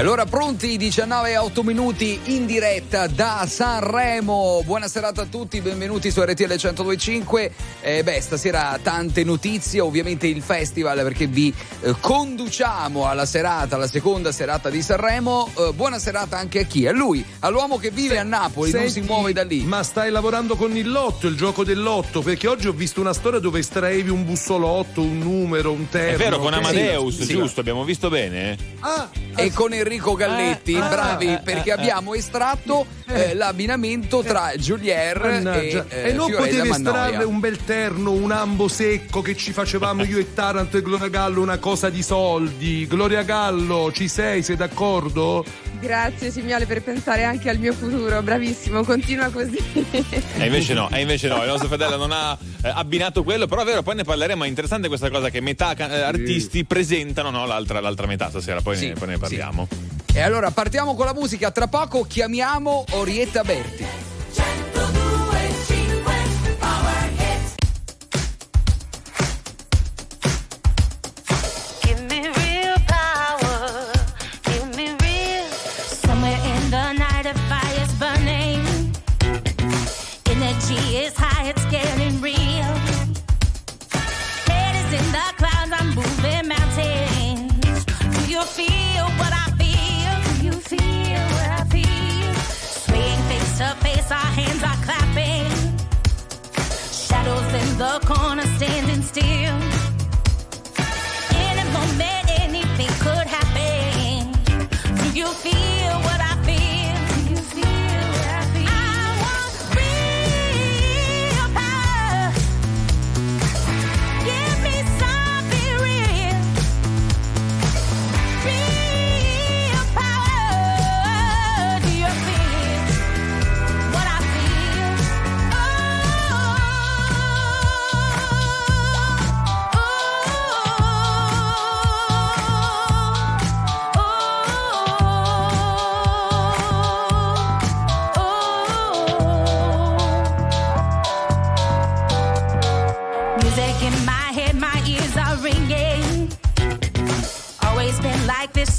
allora pronti, 19 e 8 minuti in diretta da Sanremo. Buona serata a tutti, benvenuti su RTL 1025. Eh, beh, stasera tante notizie, ovviamente il festival perché vi eh, conduciamo alla serata, alla seconda serata di Sanremo. Eh, buona serata anche a chi? A lui, all'uomo che vive a Napoli, Senti, non si muove da lì. Ma stai lavorando con il lotto, il gioco del lotto? Perché oggi ho visto una storia dove estraevi un bussolotto, un numero, un terno. È vero, con Amadeus, sì, sì. giusto, abbiamo visto bene? Ah, e con Enrico Galletti, Eh, ah, bravi, eh, perché eh, abbiamo estratto eh, l'abbinamento tra Giulier e, eh, e non potevi estrarre un bel terno, un ambo secco che ci facevamo io e Taranto e Gloria Gallo una cosa di soldi. Gloria Gallo, ci sei? Sei d'accordo? Grazie Simiale per pensare anche al mio futuro, bravissimo, continua così. E invece no, e invece no, il nostro fratello non ha eh, abbinato quello, però è vero, poi ne parleremo, è interessante questa cosa che metà eh, artisti presentano no, l'altra, l'altra metà stasera, poi, Sì, ne, poi ne parliamo. E allora partiamo con la musica, tra poco chiamiamo Orietta Berti. The corner, standing still.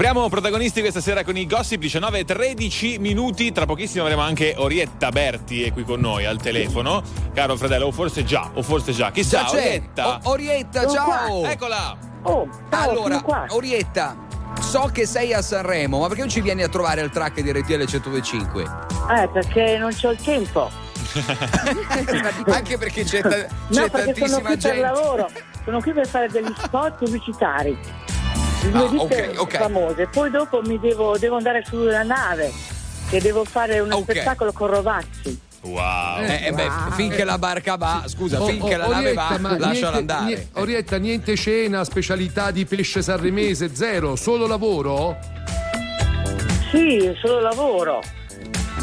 Apriamo protagonisti questa sera con i gossip 19 e 13 minuti. Tra pochissimo avremo anche Orietta Berti è qui con noi al telefono. Caro fratello, o forse già, o forse già. Chissà, Già Orietta. O- Orietta, Sono ciao! Eccola! Oh, ciao, allora, sono. Orietta, so che sei a Sanremo, ma perché non ci vieni a trovare al track di RTL 1025? Eh, perché non c'ho il tempo. Anche perché c'è, ta- c'è No, perché sono tantissima qui per gente. lavoro. Sono qui per fare degli spot pubblicitari. Le due Ah, ditte ok, ok. famose. Poi dopo mi devo, devo andare sulla nave, che devo fare un Ok. spettacolo con Rovazzi. Wow. Eh, eh, beh, Wow. finché la barca va, scusa, Oh, finché oh, la nave Orietta, va, lasciala niente- andare. nie- Orietta, niente cena, specialità di pesce sanremese, zero, solo lavoro? Sì, solo lavoro,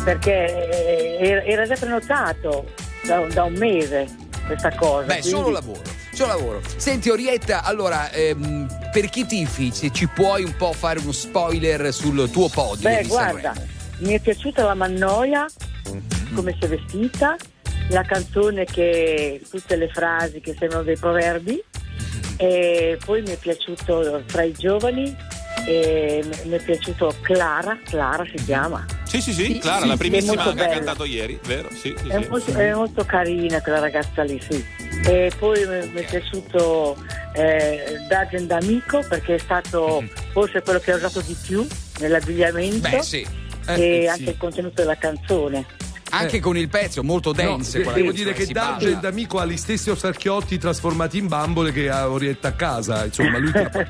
perché eh, era, era già prenotato da, da un mese questa cosa. Beh, quindi- solo lavoro. Solo lavoro. Senti Orietta, allora, ehm, per chi tifi, se ci puoi un po' fare uno spoiler sul tuo podio Beh, guarda, Sanremo? mi è piaciuta la Mannoia, come si è vestita, la canzone che tutte le frasi che sembrano dei proverbi, e poi mi è piaciuto fra i giovani, e mi è piaciuto Clara, Clara si chiama. Sì, sì, sì, Sì, Clara, sì, la primissima che ha cantato ieri, vero? Sì, sì, È sì. molto, è molto carina quella ragazza lì, sì. E poi mi, è piaciuto eh, Dagen D'Amico perché è stato forse quello che ha usato di più nell'abbigliamento Beh, sì. e Eh, anche sì. il contenuto della canzone. Anche con il pezzo molto dense. No, quella devo dire che Dargen d'amico ha gli stessi ostarchiotti trasformati in bambole che ha Orietta a casa. Insomma, lui eh, devo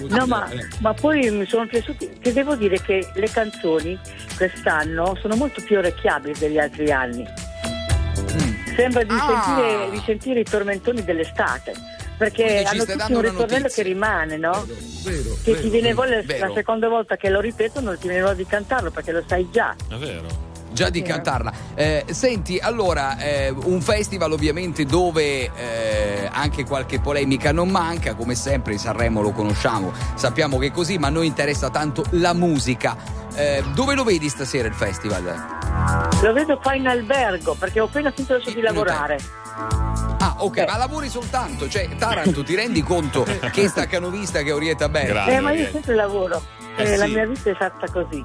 No, dire, ma, eh. ma poi mi sono piaciuti, che devo dire che le canzoni quest'anno sono molto più orecchiabili degli altri anni. Sembra di, Ah. sentire, di sentire i tormentoni dell'estate, perché hanno tutti un ritornello che rimane, no? Vero, Che vero, ti viene vero. voglia Vero. la seconda volta che lo ripetono ti viene voglia di cantarlo perché lo sai già. È vero. Già di cantarla. Eh, senti, allora, eh, un festival ovviamente dove eh, anche qualche polemica non manca, come sempre in Sanremo lo conosciamo, sappiamo che è così, ma a noi interessa tanto la musica. Eh, dove lo vedi stasera il festival? Lo vedo qua in albergo perché ho appena finito di lavorare. Ah, ok, Eh. ma lavori soltanto, cioè Taranto, ti rendi conto che staccanovista che è Orietta Berti? Grazie. Eh, ma io sempre lavoro. Eh, Eh, La sì. mia vita è fatta così.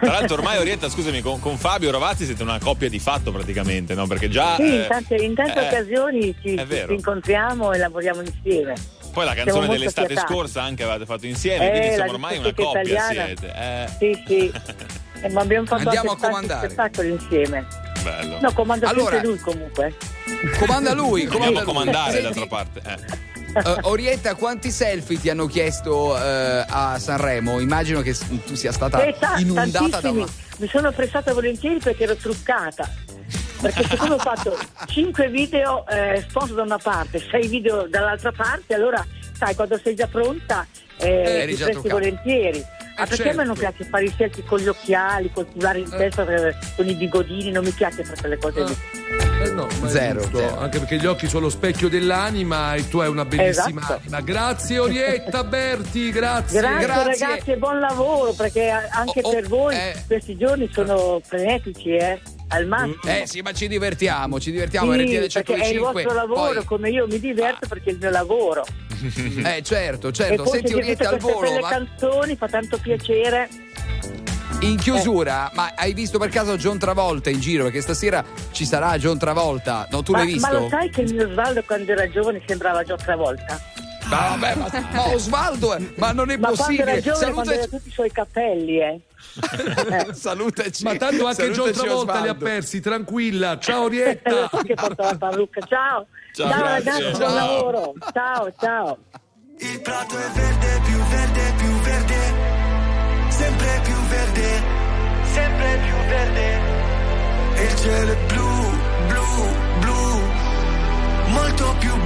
Tra l'altro ormai Orietta, scusami, con, con Fabio Rovazzi siete una coppia di fatto praticamente, no? Perché già... Sì, eh, in tante, in tante eh, occasioni ci, ci incontriamo e lavoriamo insieme. Poi la canzone dell'estate affiatati. scorsa anche avete fatto insieme, Eh, quindi insomma ormai una coppia italiana. siete. Eh, Sì, sì. Eh, ma abbiamo fatto Andiamo anche a comandare. spettacoli insieme. bello. No, comanda Allora- lui comunque. Comanda lui, Andiamo comanda a lui. comandare d'altra parte. Eh. eh, Orietta, quanti selfie ti hanno chiesto eh, a Sanremo? Immagino che tu sia stata Eh, ta- inondata da una... Mi sono prestata volentieri perché ero truccata. Perché siccome ho fatto 5 video eh, sponsor da una parte, 6 video dall'altra parte, allora sai, quando sei già pronta eh, eri ti presti volentieri. Ah, Eh, perché a me non certo. piace fare i selfie con gli occhiali, col culare in testa, eh, con i bigodini, non mi piace fare quelle cose lì. Eh no, ma è Zero, zero. Anche perché gli occhi sono lo specchio dell'anima e tu hai una bellissima Esatto. anima. Grazie Orietta Berti, grazie. Grazie, Grazie. ragazzi e buon lavoro perché anche Oh, oh, per voi eh. questi giorni sono frenetici, eh? Al massimo. Eh sì, ma ci divertiamo, ci divertiamo. Sì, RTL perché è il 105. vostro lavoro, poi- come io mi diverto perché è il mio lavoro. Eh certo, e certo. poi Senti Orietta al volo, ma canzoni fa tanto piacere. in chiusura, ma hai visto per caso John Travolta in giro? Perché stasera ci sarà John Travolta. No, tu Ma, l'hai visto? ma lo sai che il mio Osvaldo quando era giovane sembrava già una Ma vabbè, ma, ma Osvaldo, eh, ma non è Ma quando possibile. era giovane, quando aveva Salutaci. tutti i suoi capelli, eh. Eh. Salutaci. Ma tanto anche John Travolta li ha persi, tranquilla. Ciao so che porta la parrucca. Ciao. Ciao, Ciao, ragazzi, buon Ciao. lavoro. Ciao, ciao. Il prato è verde, più verde, più verde, sempre più verde, sempre più verde. E il cielo è blu, blu, blu, molto più blu,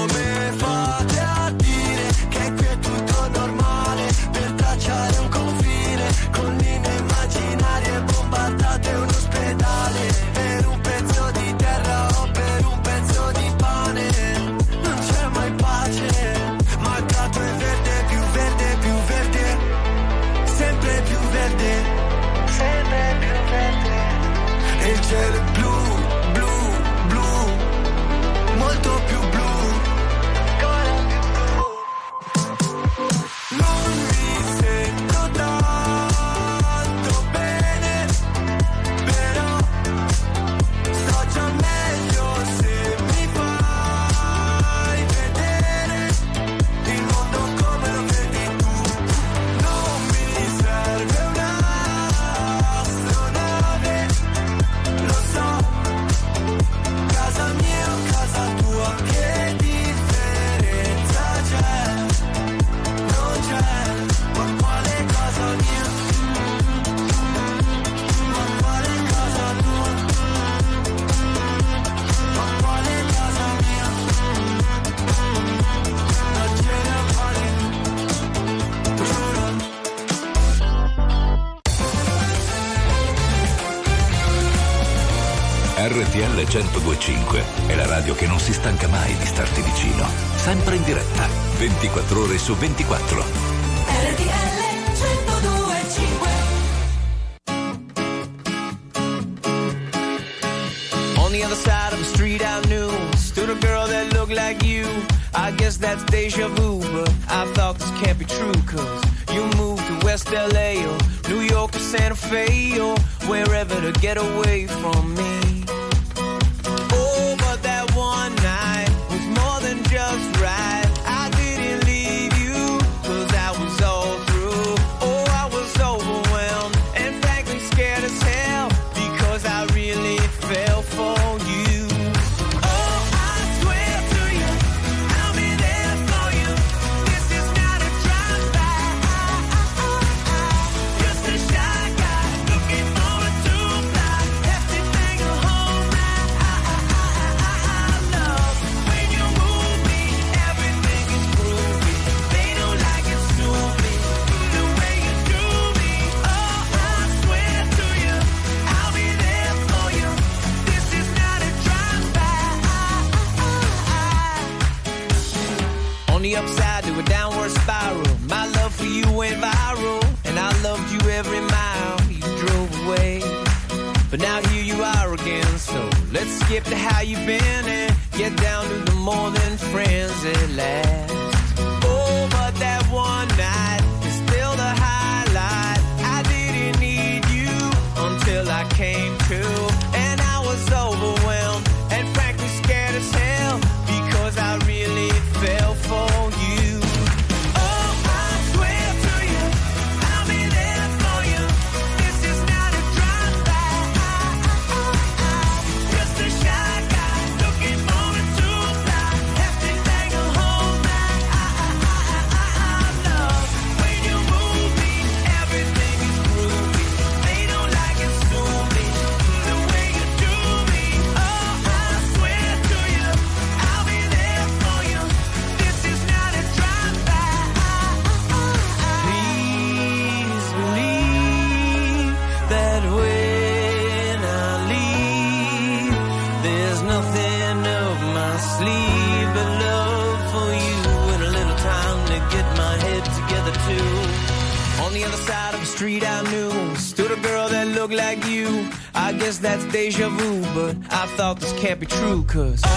RTL 1025 è la radio che non si stanca mai di starti vicino. Sempre in diretta, 24 ore su 24. RTL 1025 On the other side of the street I knew stood a girl that looked like you. I guess that's deja vu, but I thought this can't be true, cause you moved to West LA or New York or Santa Fe or wherever to get away from me. cause.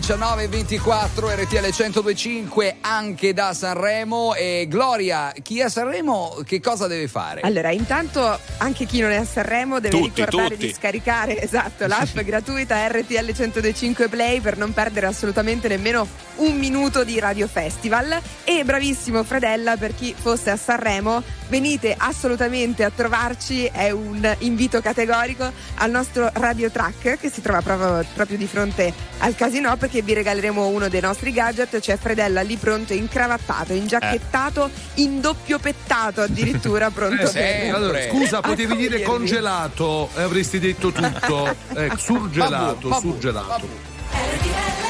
19.24 RTL 1025 anche da Sanremo e Gloria, chi è a Sanremo che cosa deve fare? Allora, intanto anche chi non è a Sanremo deve Tutti, ricordare tutti. di scaricare esatto, l'app gratuita RTL 1025 Play per non perdere assolutamente nemmeno un minuto di Radio Festival. E bravissimo Fredella, per chi fosse a Sanremo, venite assolutamente a trovarci, è un invito categorico al nostro Radio Track che si trova proprio, proprio di fronte al casino perché vi regaleremo uno dei nostri gadget, c'è Fredella lì pronto, incravattato, ingiacchettato, in doppio pettato addirittura pronto Eh, sì. per... Allora, scusa, Ah, potevi dire dirvi? congelato e avresti detto tutto. Ecco, surgelato, vabbù, surgelato. vabbù.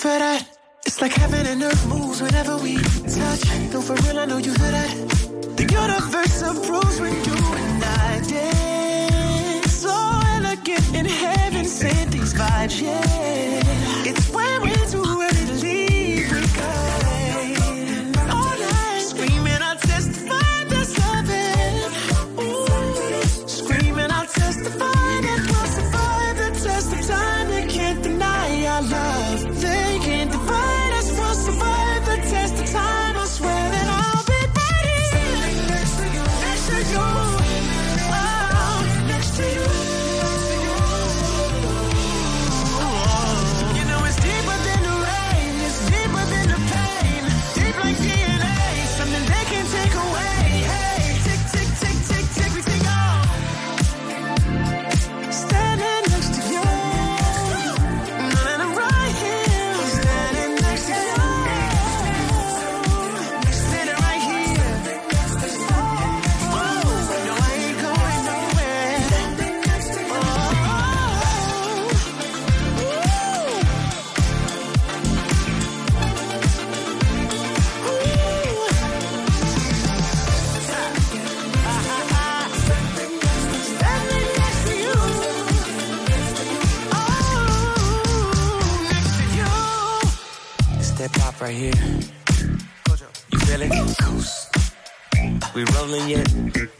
Feel that? It's like heaven and earth moves whenever we touch. No, for real, I know you feel that. The universe approves when you and I dance. So elegant in heaven, sent these vibes, yeah. It's right here. You feel it? We rolling yet?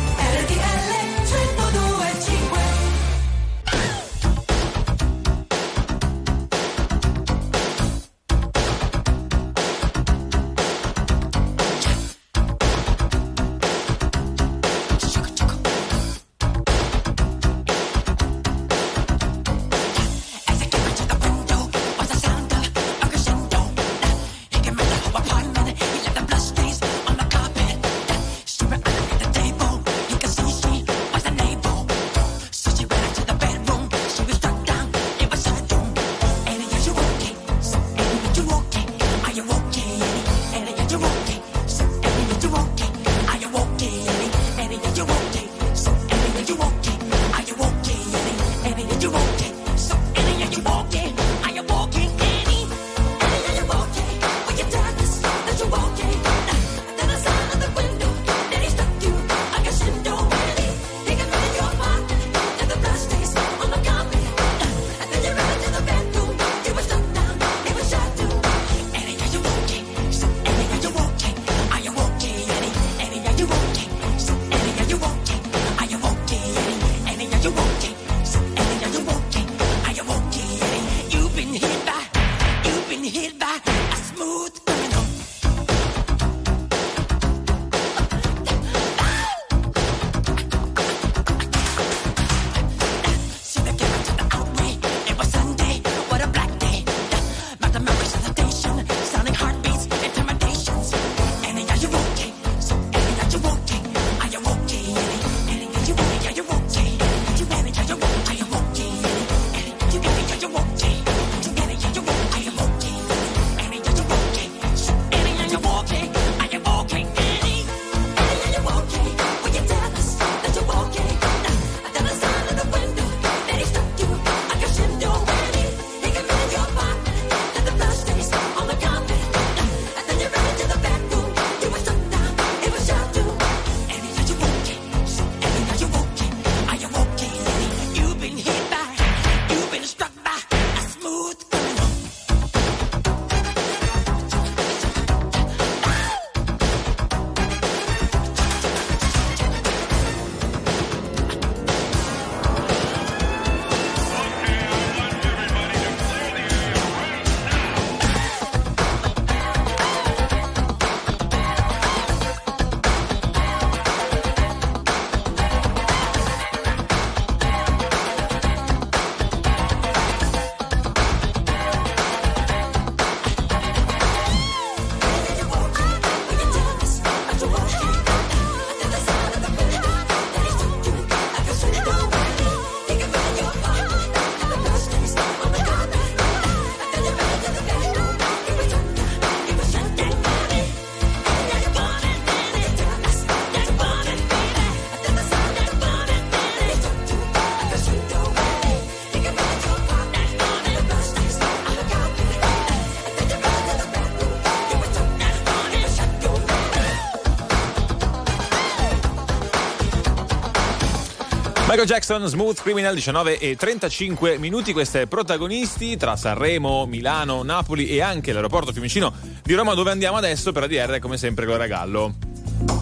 Michael Jackson, Smooth Criminal, 19 e 35 minuti. Queste protagonisti tra Sanremo, Milano, Napoli e anche l'aeroporto Fiumicino di Roma, dove andiamo adesso per ADR, come sempre, Gloria Gallo.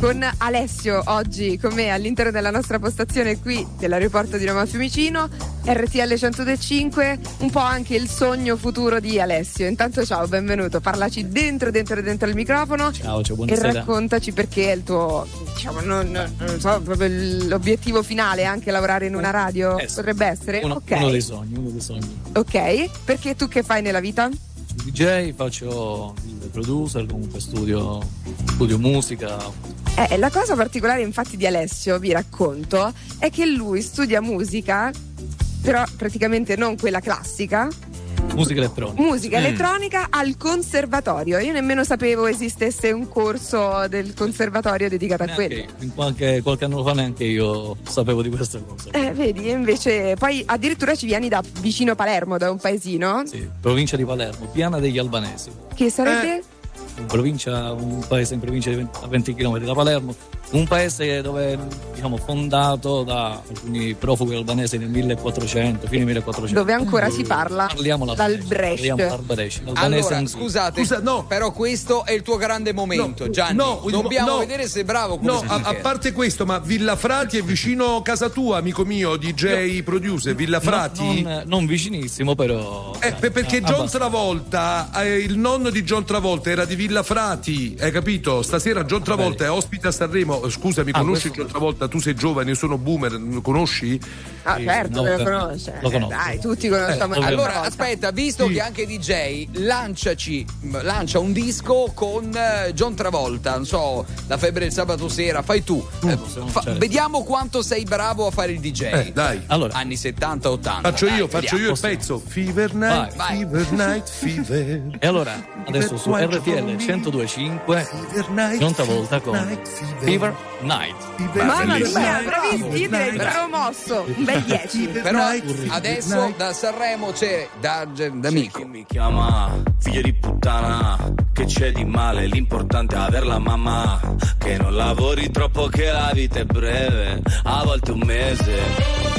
Con Alessio oggi con me all'interno della nostra postazione qui dell'aeroporto di Roma Fiumicino, RTL 105, un po' anche il sogno futuro di Alessio. Intanto ciao, benvenuto, parlaci dentro, dentro, dentro il microfono Ciao, ciao, e buonasera. raccontaci perché è il tuo, diciamo, non, non- so, proprio l'obiettivo finale è anche lavorare in una radio? Eh. Potrebbe essere? Uno, ok. uno dei sogni, uno dei sogni. Ok, perché tu che fai nella vita? DJ, faccio il producer, comunque studio, studio musica. Eh, la cosa particolare infatti di Alessio, vi racconto, è che lui studia musica, però praticamente non quella classica, Musica elettronica. musica elettronica al conservatorio. Io nemmeno sapevo esistesse un corso del conservatorio dedicato a Neanche quello. io. In qualche, qualche anno fa neanche io sapevo di queste cose. Eh, vedi, e invece poi addirittura ci vieni da vicino Palermo, da un paesino, Sì, provincia di Palermo, Piana degli Albanesi. che sarebbe... Eh. In provincia, un paese in provincia di 20 a 20 km da Palermo, un paese dove diciamo fondato da alcuni profughi albanesi nel 1400, fine 1400. Dove ancora si parla Parliamo dal Brecht. Parliamo l'albanese Allora, scusate, Scusa, no. però questo è il tuo grande momento, No, Gianni. no, Dobbiamo no. vedere se è bravo come No, a, a parte questo, ma Villafrati è vicino a casa tua, amico mio, DJ producer, Villafrati? No, non, non vicinissimo, però. Eh, per- perché John abbastanza. Travolta, eh, il nonno di John Travolta era di Villafrati, hai capito? Stasera John Travolta è ospite a Sanremo. Eh, Scusami, Ah, conosci questo- John Travolta? Tu sei giovane, io sono boomer, conosci? Ah, certo, no, lo per- conosce. lo conosco. Dai, tutti conosciamo. Eh, Allora, volta. aspetta, visto Sì. che anche DJ, lanciaci, lancia un disco con eh, John Travolta, non so, la febbre del sabato sera, fai tu. Eh, possiamo fa- certo. vediamo quanto sei bravo a fare il DJ. Eh, dai. Allora, Anni 70-80. Faccio dai, io, faccio vediamo. io il pezzo. Fever night, Vai. fever night, fever. e allora, adesso su RTL 1025, Fever night, non volta con night, Fever Night. Mamma mia, bravissimi, io direi promosso. Un bel 10. Però Night, adesso da Sanremo c'è da, D'Amico. Chi mi chiama figlio di puttana Che c'è di male L'importante è aver la mamma Che non lavori troppo che la vita è breve A volte un mese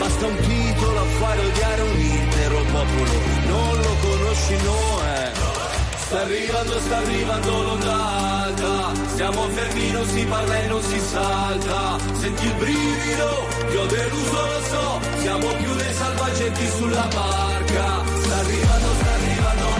Basta un titolo a fare odiare un intero popolo. Non lo conosci, no eh Sta arrivando, sta arrivando l'onda alta Stiamo fermi, non si parla e non si salta. Senti il brivido, ti ho deluso, lo so. Siamo più dei salvagenti sulla barca. Sta arrivando, sta arrivando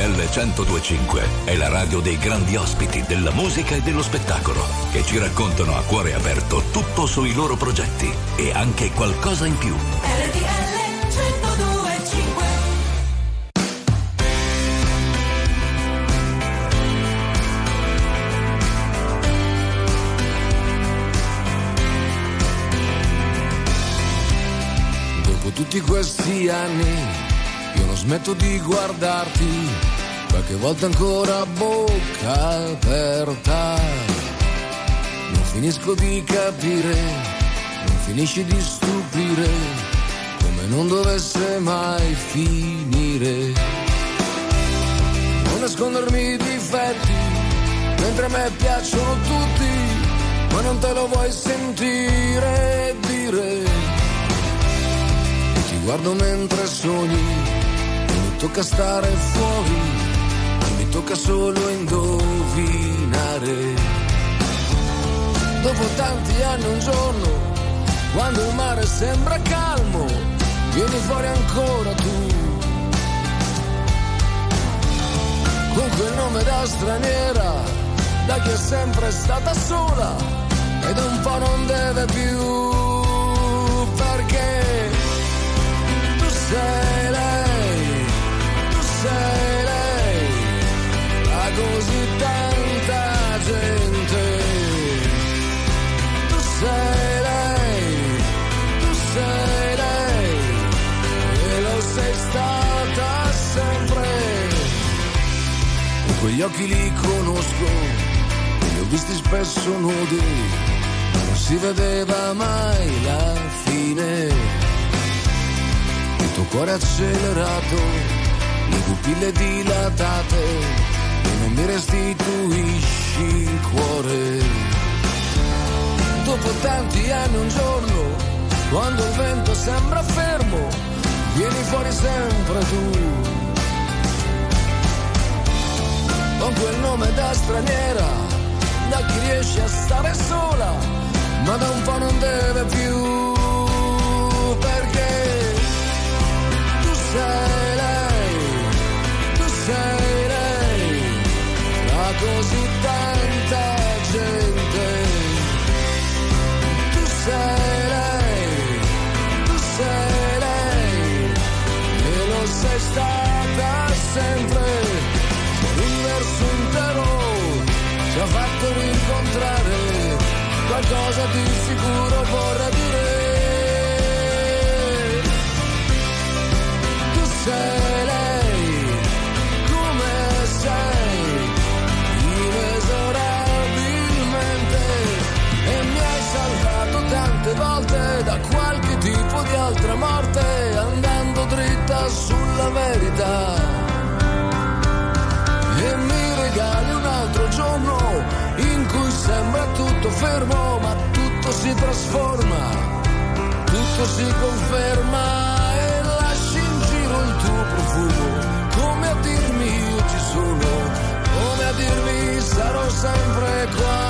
RTL 1025 è la radio dei grandi ospiti della musica e dello spettacolo che ci raccontano a cuore aperto tutto sui loro progetti e anche qualcosa in più. RTL 1025 Dopo tutti questi anni smetto di guardarti, qualche volta ancora a bocca aperta. Non finisco di capire, non finisci di stupire, come non dovesse mai finire. Non nascondermi i difetti, mentre a me piacciono tutti, ma non te lo vuoi sentire dire. Ti guardo mentre sogni, tocca stare fuori, mi tocca solo indovinare. Dopo tanti anni un giorno, quando il mare sembra calmo, vieni fuori ancora tu. Con quel nome da straniera, da chi è sempre stata sola, ed un po' non deve più, perché tu sei stata sempre. Quegli occhi li conosco, li ho visti spesso nudi, ma non si vedeva mai la fine il tuo cuore accelerato, le pupille dilatate, non mi restituisci il cuore. Dopo tanti anni un giorno, quando il vento sembra fermo, vieni fuori sempre tu. Con quel nome da straniera, da chi riesce a stare sola, ma da un po' non deve più, perché tu sei lei, tu sei lei, la così tanta qualcosa di sicuro vorrà dire. Tu sei lei, come sei, inesorabilmente, e mi hai salvato tante volte da qualche tipo di altra morte, andando dritta sulla verità. E mi regali un altro giorno in cui sembra tutto fermo, ma tutto si trasforma, tutto si conferma e lasci in giro il tuo profumo, come a dirmi io ci sono, come a dirmi sarò sempre qua,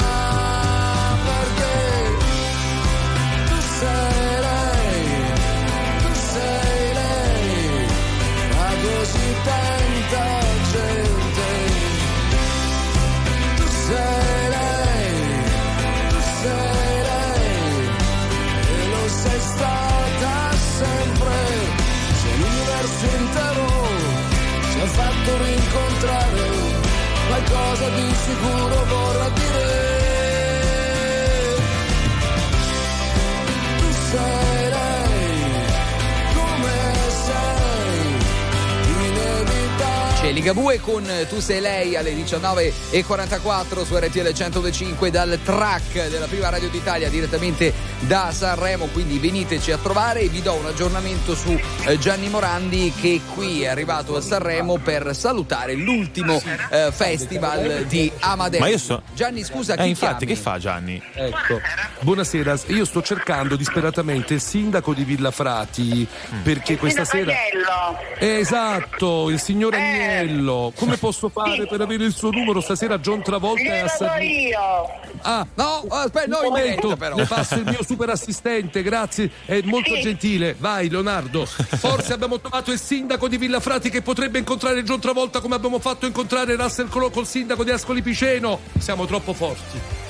di sicuro vorrà dire. Tu sei Eh, Ligabue con eh, Tu sei lei alle 19.44 su RTL 125 dal track della prima radio d'Italia direttamente da Sanremo, quindi veniteci a trovare e vi do un aggiornamento su eh, Gianni Morandi che qui è arrivato a Sanremo per salutare l'ultimo eh, festival di Amadeus. Ma io so- Gianni scusa, Eh, infatti, chiami? che fa Gianni? Ecco, buonasera. Io sto cercando disperatamente il sindaco di Villafrati perché questa sera. Esatto, il signor Agnello. Come posso fare per avere il suo numero stasera? John Travolta è a Sanremo. Ah, no, aspetta, no, momento, però. le passo il mio super assistente, grazie, è molto gentile. Vai, Leonardo. Forse abbiamo trovato il sindaco di Villafrati che potrebbe incontrare John Travolta come abbiamo fatto incontrare Russell Crowe col sindaco di Ascoli Piceno. Siamo troppo forti.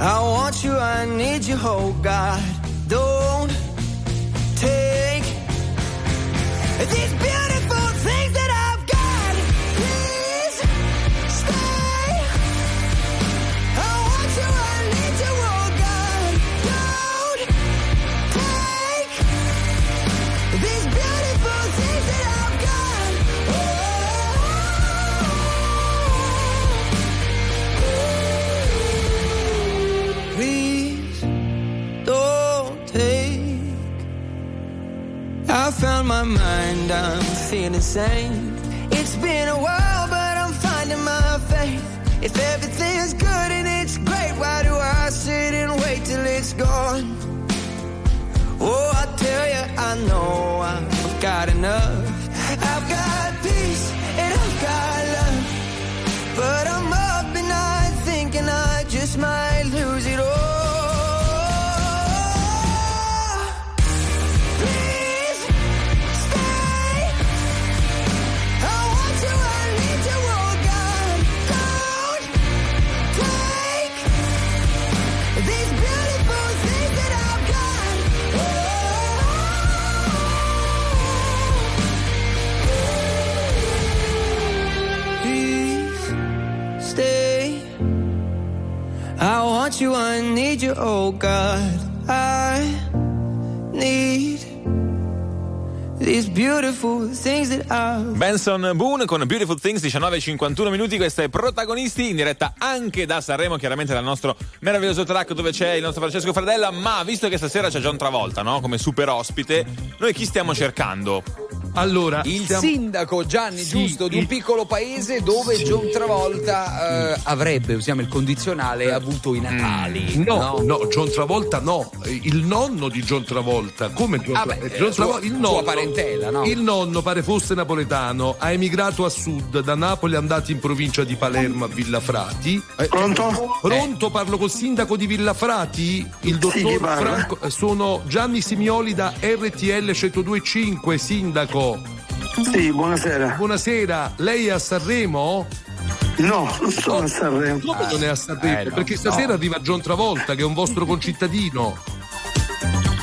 I want you, I need you, oh God. Don't take these beautiful same oh God. I need these beautiful things that I've Benson Boone con Beautiful Things 19.51 minuti queste protagonisti in diretta anche da Sanremo chiaramente dal nostro meraviglioso track dove c'è il nostro Francesco Fradella ma visto che stasera c'è John Travolta no? come super ospite noi chi stiamo cercando? Allora, Il stiamo- sindaco Gianni, Sì, giusto, di un il- piccolo paese dove John Travolta eh, avrebbe, usiamo il condizionale, avuto i Natali. No, no, John Travolta no, il nonno di John Travolta, come John, Ah, beh, Tra- eh, John sua- Travolta, il sua nonno, parentela, no? Il nonno pare fosse napoletano, ha emigrato a sud, da Napoli è andato in provincia di Palermo a Villafrati. Eh, Pronto? Pronto, parlo col sindaco di Villafrati, il dottor parla? Franco, eh, sono Gianni Simioli da RTL 1025, sindaco. Sì, buonasera. Buonasera, lei è a Sanremo? No, non sono a Sanremo. Come non è a Sanremo? Eh, no, Perché stasera no. arriva John Travolta, che è un vostro concittadino.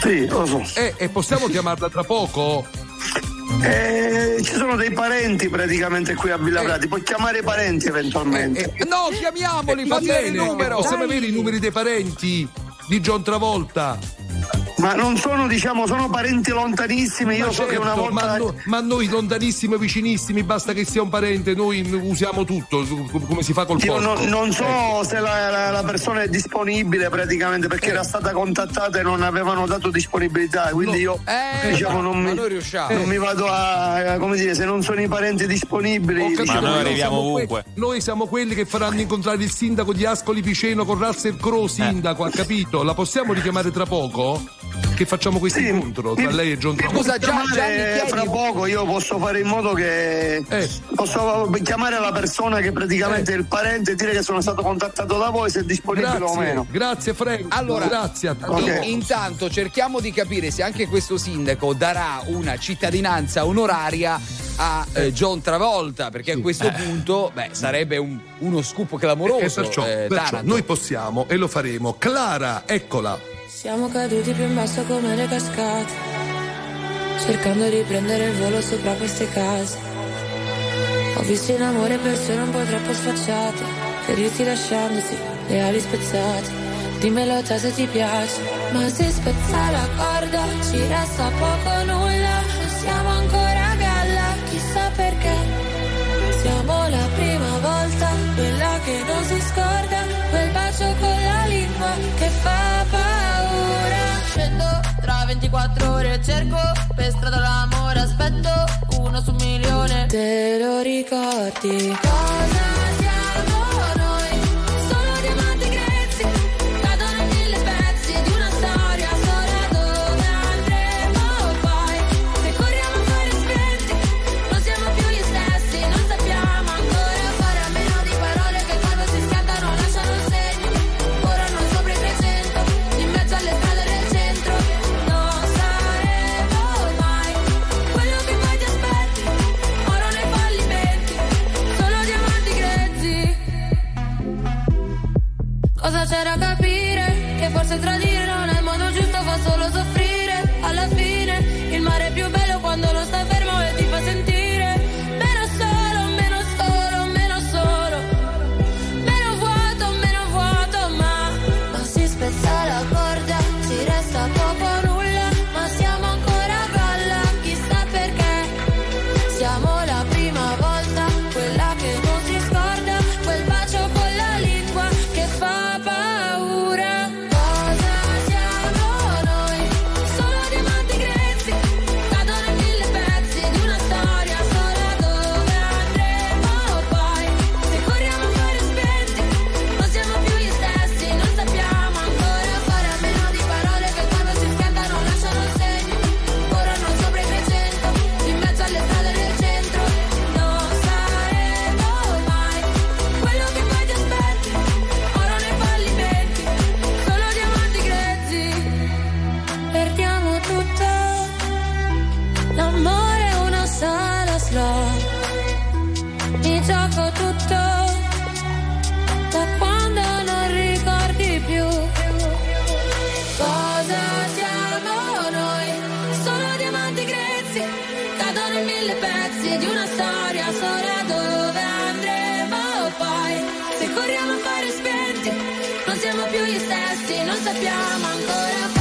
Sì, lo so. Eh, e possiamo chiamarla tra poco? Eh, ci sono dei parenti praticamente qui a Villa Prati, puoi chiamare i parenti eventualmente. Eh, no, chiamiamoli, fatti vedere il numero. Possiamo avere i numeri dei parenti di John Travolta? Ma non sono, diciamo, sono parenti lontanissimi. Io Ma so che certo, una volta. ma, no- ma noi lontanissimi e vicinissimi, basta che sia un parente, noi usiamo tutto, come si fa col Io porco. non, non so Ecco. se la, la- la persona è disponibile praticamente perché Eh. era stata contattata e non avevano dato disponibilità, quindi io Eh, diciamo non ma mi, noi riusciamo. non mi vado a come dire, se non sono i parenti disponibili. Capito, diciamo, noi noi arriviamo que- ovunque. noi siamo quelli che faranno incontrare il sindaco di Ascoli Piceno con Russell Crowe, sindaco, ha capito? La possiamo richiamare tra poco? Che facciamo questo Sì, incontro tra mi- lei e John Travolta? Scusa, chiamare Gianni, fra poco io posso fare in modo che Eh. posso chiamare la persona che praticamente è il parente e dire che sono stato contattato da voi se è disponibile o Grazie, meno. grazie Frank. Allora, grazie a te. Ok. in- intanto cerchiamo di capire se anche questo sindaco darà una cittadinanza onoraria a eh, John Travolta, perché a questo punto beh, sarebbe un- uno scoop clamoroso. E perciò, eh, perciò noi possiamo e lo faremo. Clara, eccola. Siamo caduti più in basso come le cascate, cercando di prendere il volo sopra queste case. Ho visto in amore persone un po' troppo sfacciate, ferirti lasciandoti le ali spezzate. Dimmelo te se ti piace, ma se spezza la corda ci resta poco nulla. Non siamo ancora a galla, chissà perché. Siamo la prima volta, quella che non si scorda, quel bacio con la lingua che fa 24 ore, cerco per strada l'amore, aspetto uno su un milione. Te lo ricordi? Cosa siamo Cosa c'è da capire? Che forse tradire mille pezzi di una storia sola dove andremo poi. Se corriamo a fare spenti, non siamo più gli stessi, non sappiamo ancora fare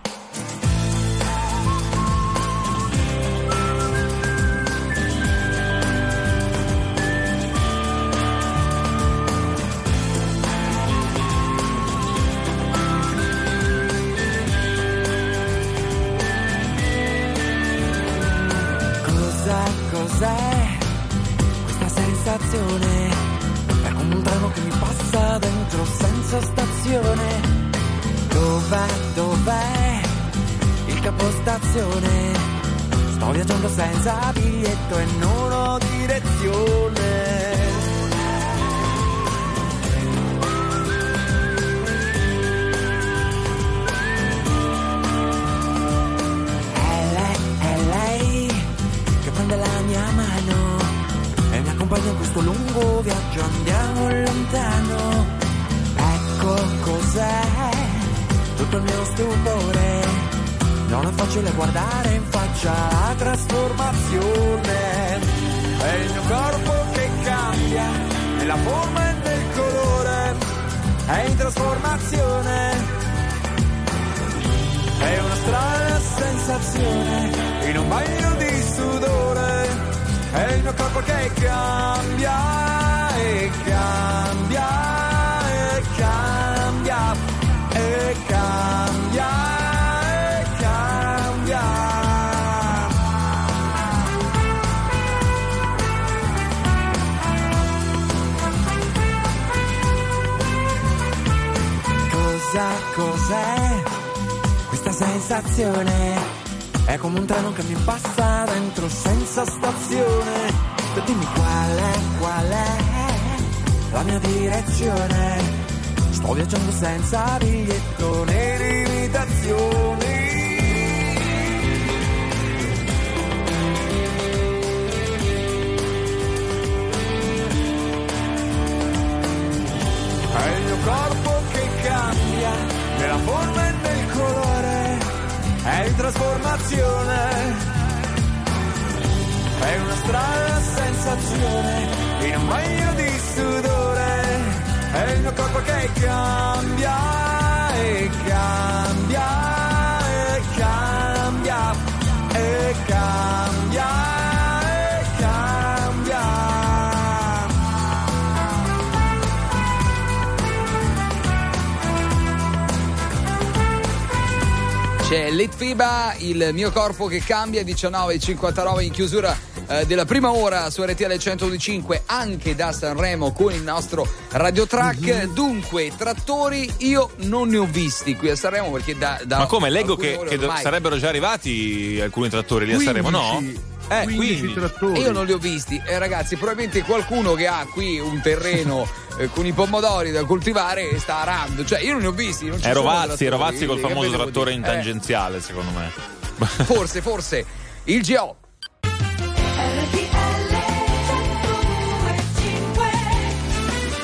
In un bagno di sudore. È il mio corpo che cambia e cambia e cambia e cambia e cambia. C'è Litfiba, il mio corpo che cambia 19.59 in chiusura eh, della prima ora su RTL 125 anche da Sanremo con il nostro radiotrack. Mhm. Dunque, trattori io non ne ho visti qui a Sanremo perché da, da Ma come? Leggo che, che sarebbero già arrivati alcuni trattori lì a Sanremo, no? Eh, 15. E io non li ho visti. Eh, ragazzi, probabilmente qualcuno che ha qui un terreno eh, con i pomodori da coltivare sta arando. Cioè, io non li ho visti. Non ci sono Rovazzi, Rovazzi col quindi che famoso trattore dire? in tangenziale, secondo me. Eh, forse, forse. Il GO.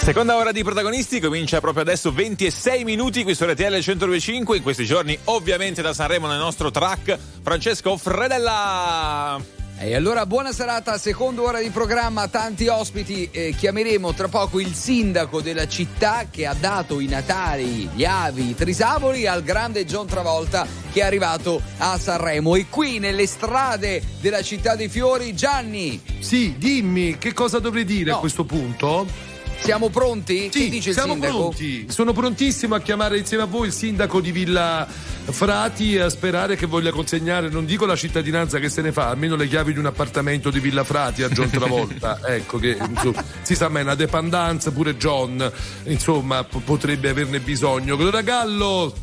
Seconda ora di protagonisti comincia proprio adesso 26 minuti qui su RTL 1025 in questi giorni ovviamente da Sanremo nel nostro track Francesco Fredella E allora buona serata, seconda ora di programma, tanti ospiti, eh, chiameremo tra poco il sindaco della città che ha dato i natali, gli avi, i trisavoli al grande John Travolta che è arrivato a Sanremo e qui nelle strade della città dei fiori Gianni. Sì, dimmi che cosa dovrei dire No. a questo punto? Siamo pronti? Sì, che dice il siamo sindaco? pronti. Sono prontissimo a chiamare insieme a voi il sindaco di Villa Frati e a sperare che voglia consegnare, non dico la cittadinanza che se ne fa, almeno le chiavi di un appartamento di Villa Frati a John Travolta. ecco che insomma, si sa mai, una dependenza pure John, insomma, p- potrebbe averne bisogno. Allora Gallo,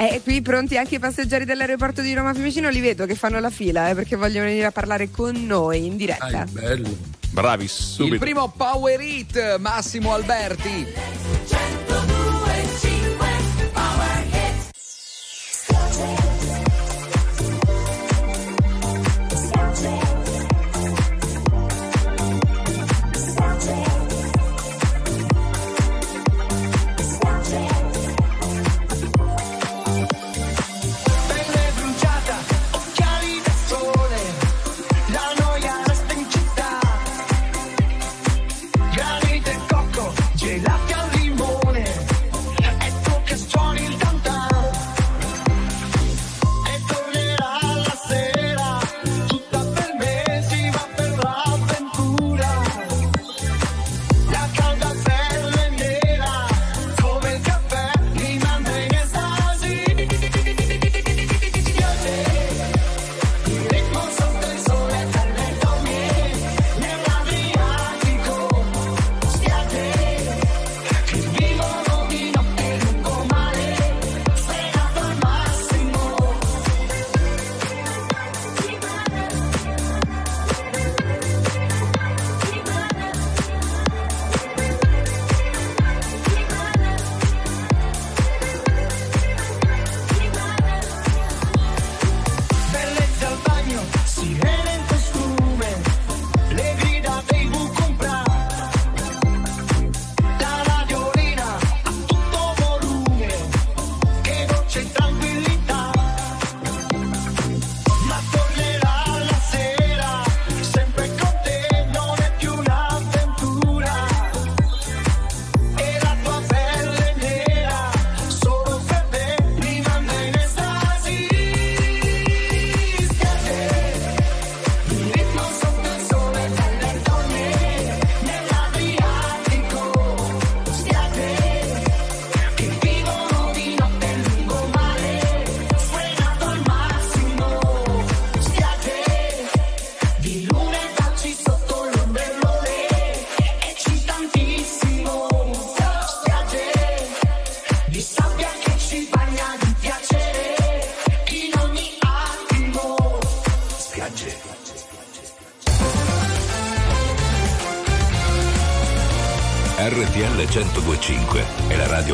E qui pronti anche i passeggeri dell'aeroporto di Roma Fiumicino, li vedo che fanno la fila eh, perché vogliono venire a parlare con noi in diretta. bello. Bravi, subito. Il primo Power Hit, Massimo Alberti. Pelle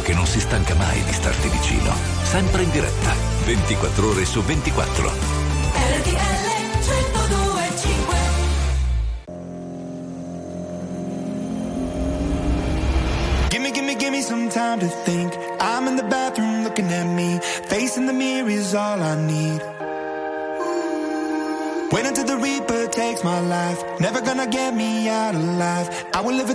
che non si stanca mai di starti vicino. Sempre in diretta, 24 ore su 24. RTL 1025 Gimme, gimme, gimme some time to think. I'm in the bathroom looking at me. Facing the mirror is all I need. Wait until the Reaper takes my life. Never gonna get me out alive. I will live a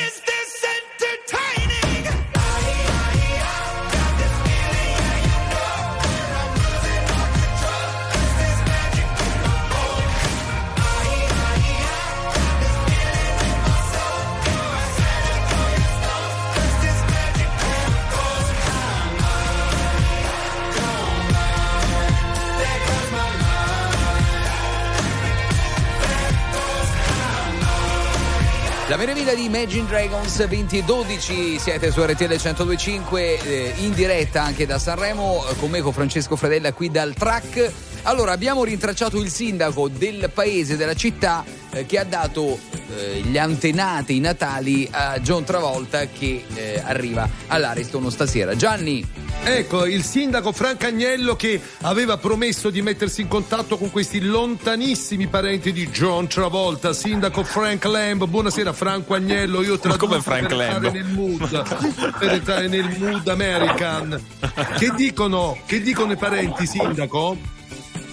La meraviglia di Imagine Dragons 20 e 12 siete su RTL 1025 eh, in diretta anche da Sanremo eh, con me con Francesco Fradella qui dal track. Allora abbiamo rintracciato il sindaco del paese, della città eh, che ha dato eh, gli antenati natali a John Travolta che eh, arriva all'Ariston stasera. Gianni, Ecco, il sindaco Franco Agnello che aveva promesso di mettersi in contatto con questi lontanissimi parenti di John Travolta, sindaco Frank Lamb. Buonasera Franco Agnello, io traduco come Frank per Lamb? entrare nel mood, per entrare nel mood American. Che dicono, che dicono i parenti, sindaco?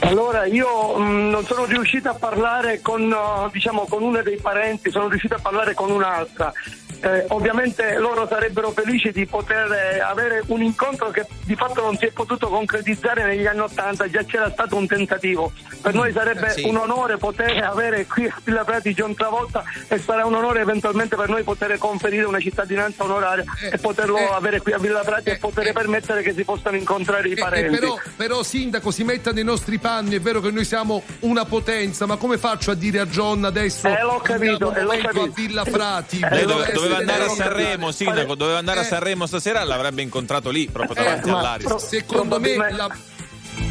Allora, io mh, non sono riuscito a parlare con, uh, diciamo, con uno dei parenti, sono riuscito a parlare con un'altra. Eh, ovviamente loro sarebbero felici di poter eh, avere un incontro che di fatto non si è potuto concretizzare negli anni Ottanta, già c'era stato un tentativo. Per noi sarebbe sì. un onore poter avere qui a Villa Prati John Travolta e sarà un onore eventualmente per noi poter conferire una cittadinanza onoraria e poterlo avere qui a Villa Prati e poter permettere che si possano incontrare i Eh, eh, parenti. però, però, sindaco, si metta nei nostri panni, è vero che noi siamo una potenza, ma come faccio a dire a John adesso Eh, l'ho capito, eh, l'ho capito. a Villa? Lei Deve dove- essere doveva andare a Sanremo, sindaco, doveva andare a Sanremo stasera, l'avrebbe incontrato lì, proprio davanti Eh, ma all'Aris. secondo me la...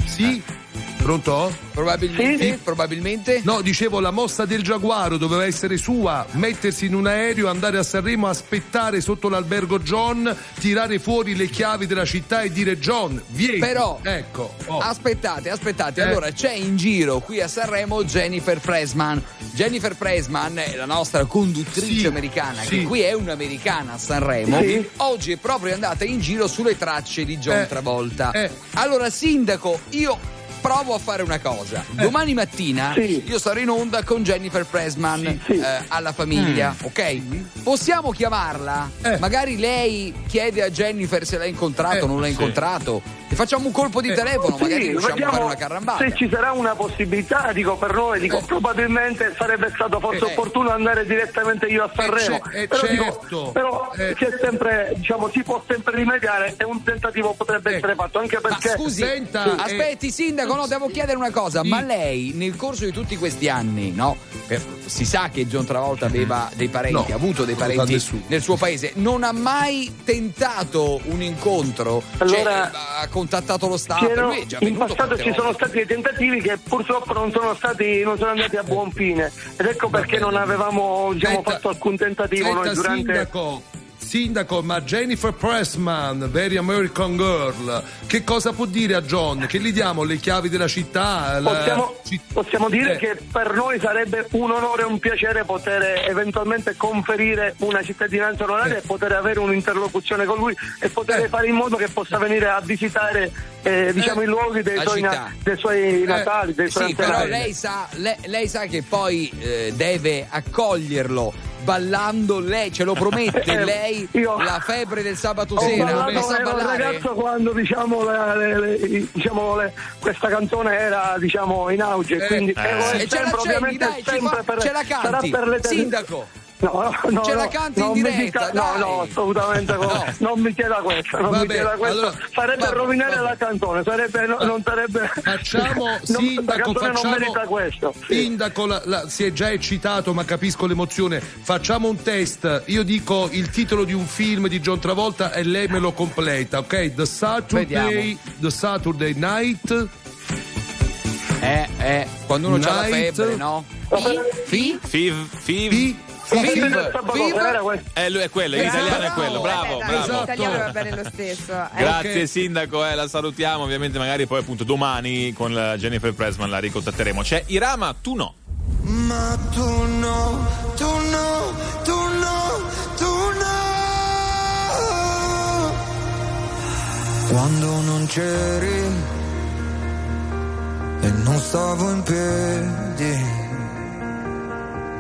Sì? Pronto? Probabilmente, probabilmente. No, dicevo la mossa del Giaguaro doveva essere sua, mettersi in un aereo, andare a Sanremo, aspettare sotto l'albergo John, tirare fuori le chiavi della città e dire John, vieni. Però, ecco. oh. aspettate, aspettate. Eh. Allora, c'è in giro qui a Sanremo Jennifer Pressman. Jennifer Pressman è la nostra conduttrice Sì, americana, sì. che qui è un'americana a Sanremo. Sì. Oggi è proprio andata in giro sulle tracce di John Eh, Travolta. eh. Allora, sindaco, io provo a fare una cosa. Domani mattina Sì. io sarò in onda con Jennifer Pressman Sì. eh, alla famiglia, Mm. ok? Possiamo chiamarla? Eh. Magari lei chiede a Jennifer se l'ha incontrato o Eh, non l'ha sì. incontrato. Ti facciamo un colpo di telefono, Sì, magari riusciamo a vediamo fare una carrambata. Se ci sarà una possibilità, dico per noi, dico, probabilmente sarebbe stato forse Eh. opportuno andare direttamente io a Sanremo. ce- eh, però certo. dico, però Eh. c'è sempre, diciamo, si può sempre rimediare e un tentativo potrebbe essere fatto, anche Ma perché scusi, Senta, sì. eh, aspetti sindaco, no, devo chiedere una cosa, ma lei nel corso di tutti questi anni, no? per- si sa che John Travolta aveva dei parenti, No, ha avuto dei parenti nel suo paese, non ha mai tentato un incontro? Allora, Cioè, contattato lo già in passato ci sono stati dei tentativi che purtroppo non sono stati non sono andati a buon fine. Ed ecco perché non avevamo diciamo, Senta- fatto alcun tentativo noi Senta, durante sindaco, sindaco, ma Jennifer Pressman, Very American Girl, che cosa può dire a John? Che gli diamo le chiavi della città? la- Possiamo, possiamo dire Eh. che per noi sarebbe un onore e un piacere poter eventualmente conferire una cittadinanza onoraria e poter avere un'interlocuzione con lui e poter Eh. fare in modo che possa venire a visitare eh, diciamo, i luoghi dei suoi, na- dei suoi natali, dei suoi Sì, però lei sa, le- lei sa che poi eh, deve accoglierlo ballando lei, ce lo promette Eh, lei io- la febbre del sabato Ho sera. ballato, sa ero un ballare? ragazzo quando diciamo, le- le- le- diciamo, le- questa canzone era diciamo, in auge, quindi Eh, ero e ce la ovviamente dai, ci sempre fa- per, ce la sarà canti, per sindaco. No, no, Ce no, la canti in non mi diretta, dica- no, no, assolutamente no. No. non mi chieda questo, non mi Vabbè, chieda questo. allora- sarebbe vabbè, rovinare vabbè. la canzone, sarebbe, no- non sarebbe. Facciamo, non- sindaco, la facciamo, non merita questo. Sindaco, la- la- si è già eccitato, ma capisco l'emozione. Facciamo un test. Io dico il titolo di un film di John Travolta e lei me lo completa, ok? The Saturday, The Saturday Night. Eh, eh, quando uno ha la Night. febbre, no? Fi? Fiv, Fiv. Fi- Sera, questo. Eh, lui è quello, in italiano è quello, bravo, Eh, bravo. In italiano va bene lo stesso. Eh. Grazie Ok. sindaco, eh, la salutiamo, ovviamente magari poi appunto domani con la Jennifer Pressman la ricontatteremo. C'è Irama, tu no. Ma tu no, tu no, tu no, tu no. Quando non c'eri e non stavo in piedi,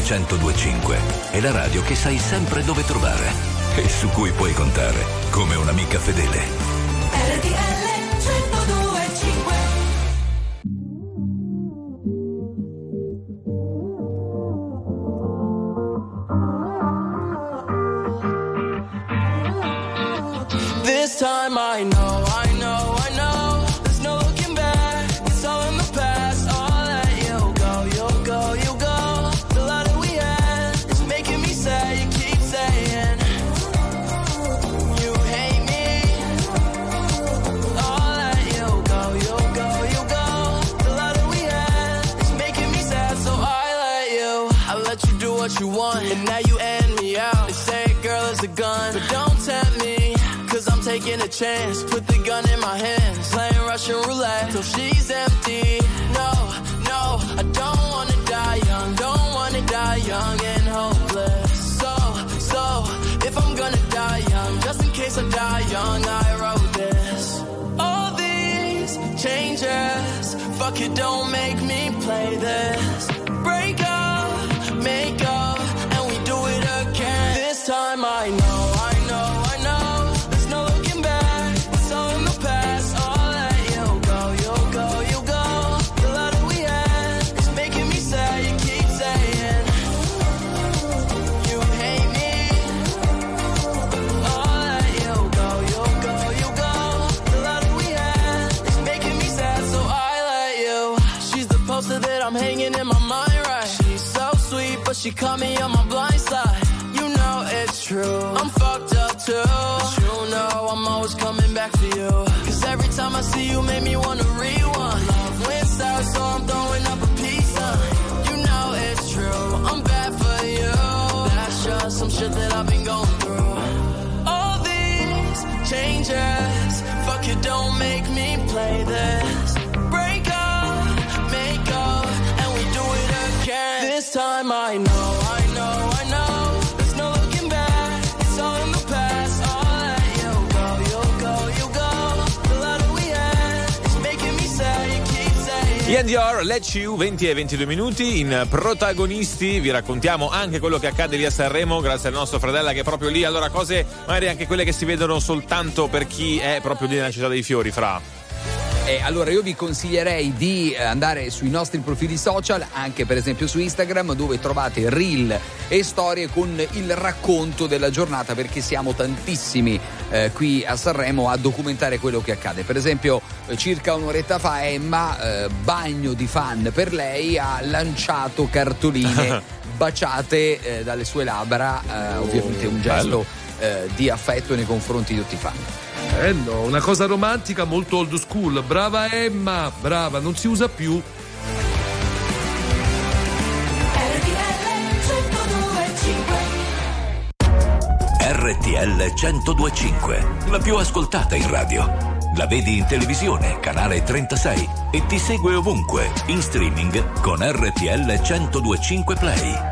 1025 è la radio che sai sempre dove trovare e su cui puoi contare come un'amica fedele. RTL 1025 This time I know, I gun, but don't tempt me. Cause I'm taking a chance. Put the gun in my hands. Playing Russian roulette till she's empty. No, no, I don't wanna die young. Don't wanna die young and hopeless. So, so, if I'm gonna die young, just in case I die young, I wrote this. All these changes, fuck it, don't make me play this. Time I know, I know, I know. There's no looking back. It's all in the past. I'll let you go, you'll go, you go. The love that we had is making me sad. You keep saying you hate me. I'll let you go, you'll go, you go. The love that we had is making me sad, so I let you. She's the poster that I'm hanging in my mind, right? She's so sweet, but she caught me on See you, make me wanna rewind. Love went south, so I'm throwing up a sign. You know it's true. I'm bad for you. That's just some shit that I've been going through. All these changes, fuck it, don't make me play this. Break up, make up, and we do it again. This time I know, Ian Dior, Let You, 20 e 22 minuti. In protagonisti vi raccontiamo anche quello che accade lì a Sanremo, grazie al nostro fratella che è proprio lì. Allora, cose magari anche quelle che si vedono soltanto per chi è proprio lì nella città dei fiori, fra. Eh, allora io vi consiglierei di eh, andare sui nostri profili social, anche per esempio su Instagram, dove trovate reel e storie con il racconto della giornata, perché siamo tantissimi eh, qui a Sanremo a documentare quello che accade. Per esempio, eh, circa un'oretta fa Emma, eh, bagno di fan per lei, ha lanciato cartoline baciate dalle sue labbra, ovviamente un gesto di affetto nei confronti di tutti i fan. Bello, una cosa romantica molto old school. Brava Emma, brava, non si usa più. RTL 1025, la più ascoltata in radio. La vedi in televisione, canale 36 e ti segue ovunque, in streaming con RTL 1025 Play.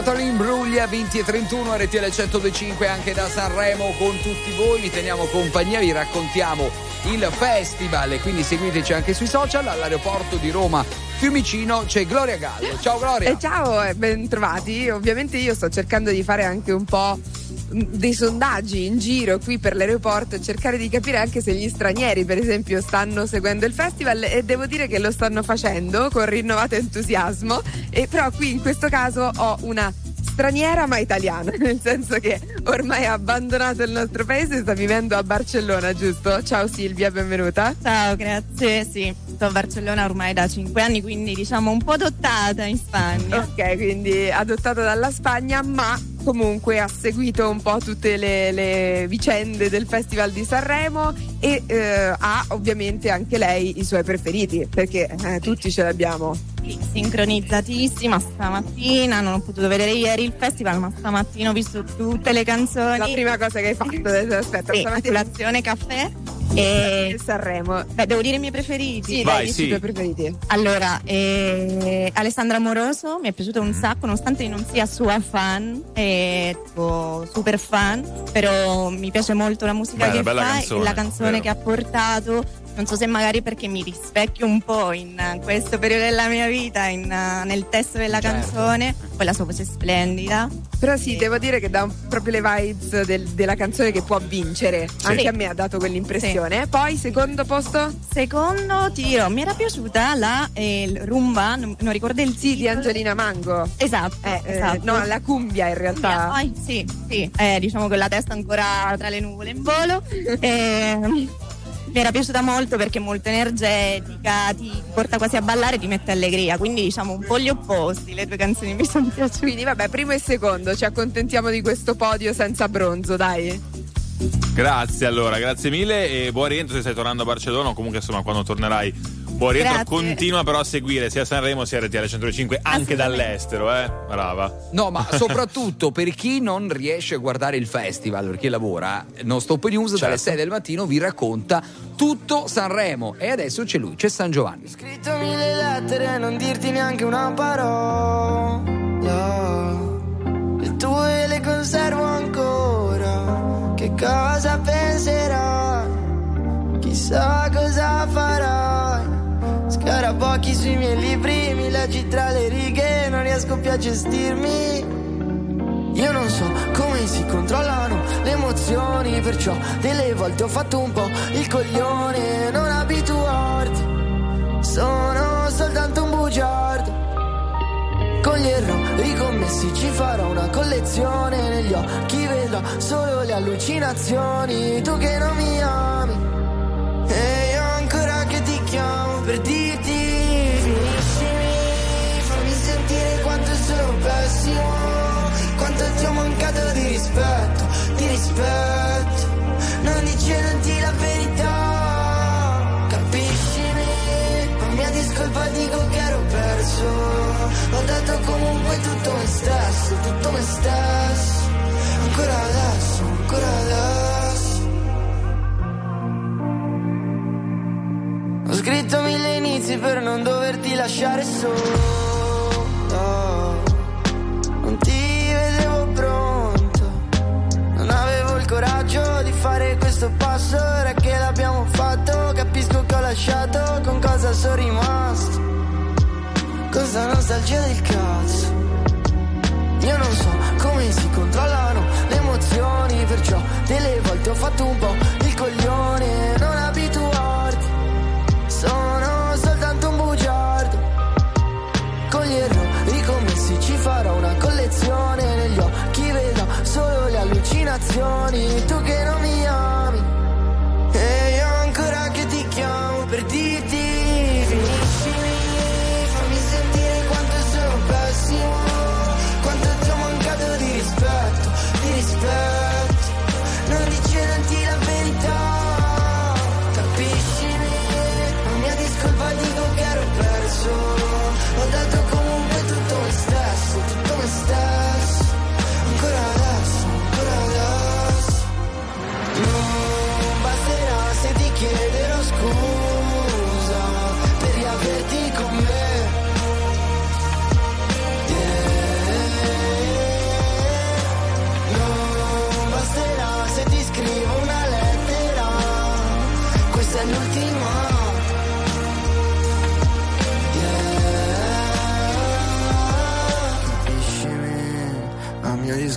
Natalie Imbruglia 20 e 31 RTL 1025 anche da Sanremo con tutti voi. Vi teniamo compagnia vi raccontiamo il festival. E quindi seguiteci anche sui social. All'aeroporto di Roma Fiumicino c'è Gloria Gallo. Ciao Gloria. Eh, ciao e ben trovati. Ovviamente io sto cercando di fare anche un po' dei sondaggi in giro qui per l'aeroporto e cercare di capire anche se gli stranieri per esempio stanno seguendo il festival e devo dire che lo stanno facendo con rinnovato entusiasmo e però qui in questo caso ho una straniera ma italiana nel senso che ormai ha abbandonato il nostro paese e sta vivendo a Barcellona giusto? Ciao Silvia benvenuta Ciao, grazie. Sì, sto a Barcellona ormai da 5 anni, quindi diciamo un po' adottata in Spagna. Ok, quindi adottato dalla Spagna, ma comunque ha seguito un po' tutte le, le vicende del Festival di Sanremo e eh, ha ovviamente anche lei i suoi preferiti, perché eh, tutti ce l'abbiamo. Sincronizzatissima stamattina, non ho potuto vedere ieri il festival, ma stamattina ho visto tutte le canzoni. La prima cosa che hai fatto, aspetta, sì, stamattina- colazione, caffè e Sanremo. Beh, devo dire i miei preferiti. Sì, dai, dici i tuoi preferiti. Allora, eh, Alessandra Moroso mi è piaciuta un sacco, nonostante io non sia sua fan, eh, tipo super fan, però mi piace molto la musica Bella, che bella fa canzone, e la canzone vero. che ha portato. Non so se magari perché mi rispecchio un po' in eh, questo periodo della mia vita, in, eh, nel testo della Certo. canzone, poi la sua voce è splendida. Però sì, devo dire che dà proprio le vibes del- della canzone che può vincere. Anche Sì. a me ha dato quell'impressione. Poi, secondo posto? Secondo tiro, mi era piaciuta la eh, rumba, non, non ricordo il Sì, di Angelina Mango. Esatto, Eh, eh, esatto. no, la cumbia in realtà. Poi, sì, sì, eh, diciamo con la testa ancora tra le nuvole in volo. Ehm, mi era piaciuta molto perché è molto energetica, ti porta quasi a ballare, ti mette allegria, quindi diciamo un po' gli opposti, le due canzoni mi sono piaciute. Quindi vabbè, primo e secondo, ci accontentiamo di questo podio senza bronzo, dai. Grazie allora, grazie mille e buon rientro se stai tornando a Barcellona o comunque insomma quando tornerai. Buon rientro, Grazie. continua però a seguire sia Sanremo sia RTL 105 anche dall'estero, eh? Brava. No, ma soprattutto per chi non riesce a guardare il festival, perché lavora, Non Stop News dalle Certo. 6 del mattino vi racconta tutto Sanremo. E adesso c'è lui, c'è San Giovanni. scritto mille lettere e non dirti neanche una parola. Le tue le conservo ancora. Che cosa penserai? Chissà cosa farai. Scarabocchi sui miei libri, mi leggi tra le righe, non riesco più a gestirmi. Io non so come si controllano le emozioni, perciò delle volte ho fatto un po' il coglione, non abituarti. Sono soltanto un bugiardo. Con gli errori commessi ci farò una collezione. Negli occhi vedrò solo le allucinazioni. Tu che non mi ami. Pessimo. Quanto ti ho mancato di rispetto, di rispetto. Non dicendoti la verità. Capiscimi? Non mi discolpa, dico che ero perso. Ho dato comunque tutto me stesso, tutto me stesso. Ancora adesso, ancora adesso. Ho scritto mille inizi per non doverti lasciare solo. Questo passo. Ora che l'abbiamo fatto, capisco che ho lasciato. Con cosa sono rimasto? Cosa nostalgia del cazzo. Io non so come si controllano le emozioni, perciò delle volte ho fatto un po' il coglione. Non abituarti, sono soltanto un bugiardo. Con gli errori commessi ci farò una collezione. Negli occhi vedo solo le allucinazioni. Tu che non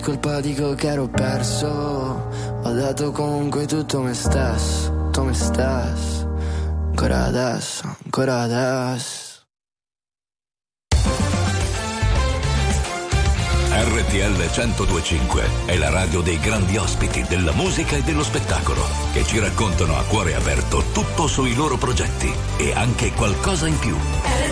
a mia discolpa dico che ero perso. Ho dato comunque tutto me stesso, tutto me stesso. Ancora adesso, ancora adesso. RTL 1025 è la radio dei grandi ospiti della musica e dello spettacolo che ci raccontano a cuore aperto tutto sui loro progetti e anche qualcosa in più. I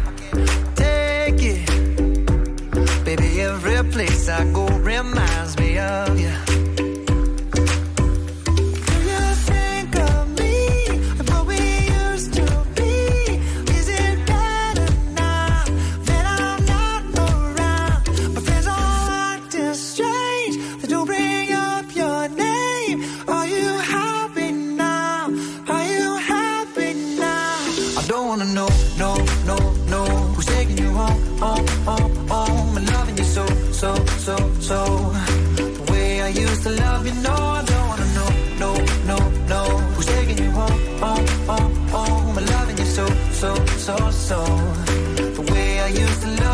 Baby, every place I go reminds me of you.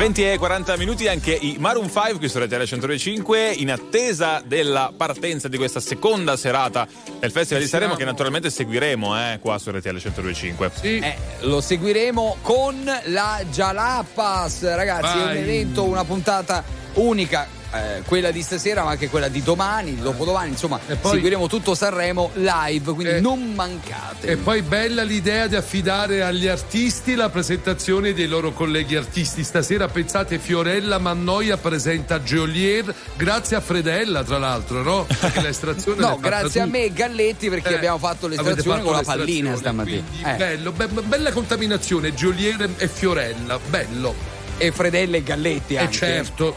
20 e 40 minuti anche i Maroon 5 qui su RTL 105 in attesa della partenza di questa seconda serata del Festival di Sanremo che naturalmente seguiremo eh, qua su RTL 105. Eh, lo seguiremo con la Jalapas, ragazzi, è un Vai. evento, una puntata unica. Eh, quella di stasera, ma anche quella di domani, il dopodomani, insomma, poi- seguiremo tutto Sanremo live, quindi Eh. non mancate. E poi bella l'idea di affidare agli artisti la presentazione dei loro colleghi artisti. Stasera pensate Fiorella Mannoia presenta Geolier, grazie a Fredella tra l'altro, no? Perché l'estrazione No, grazie a me e Galletti perché Eh, abbiamo fatto l'estrazione fatto con la pallina stamattina. quindi Eh. Bello, be- bella contaminazione, Geolier e Fiorella, bello. E Fredella e Galletti E anche. certo.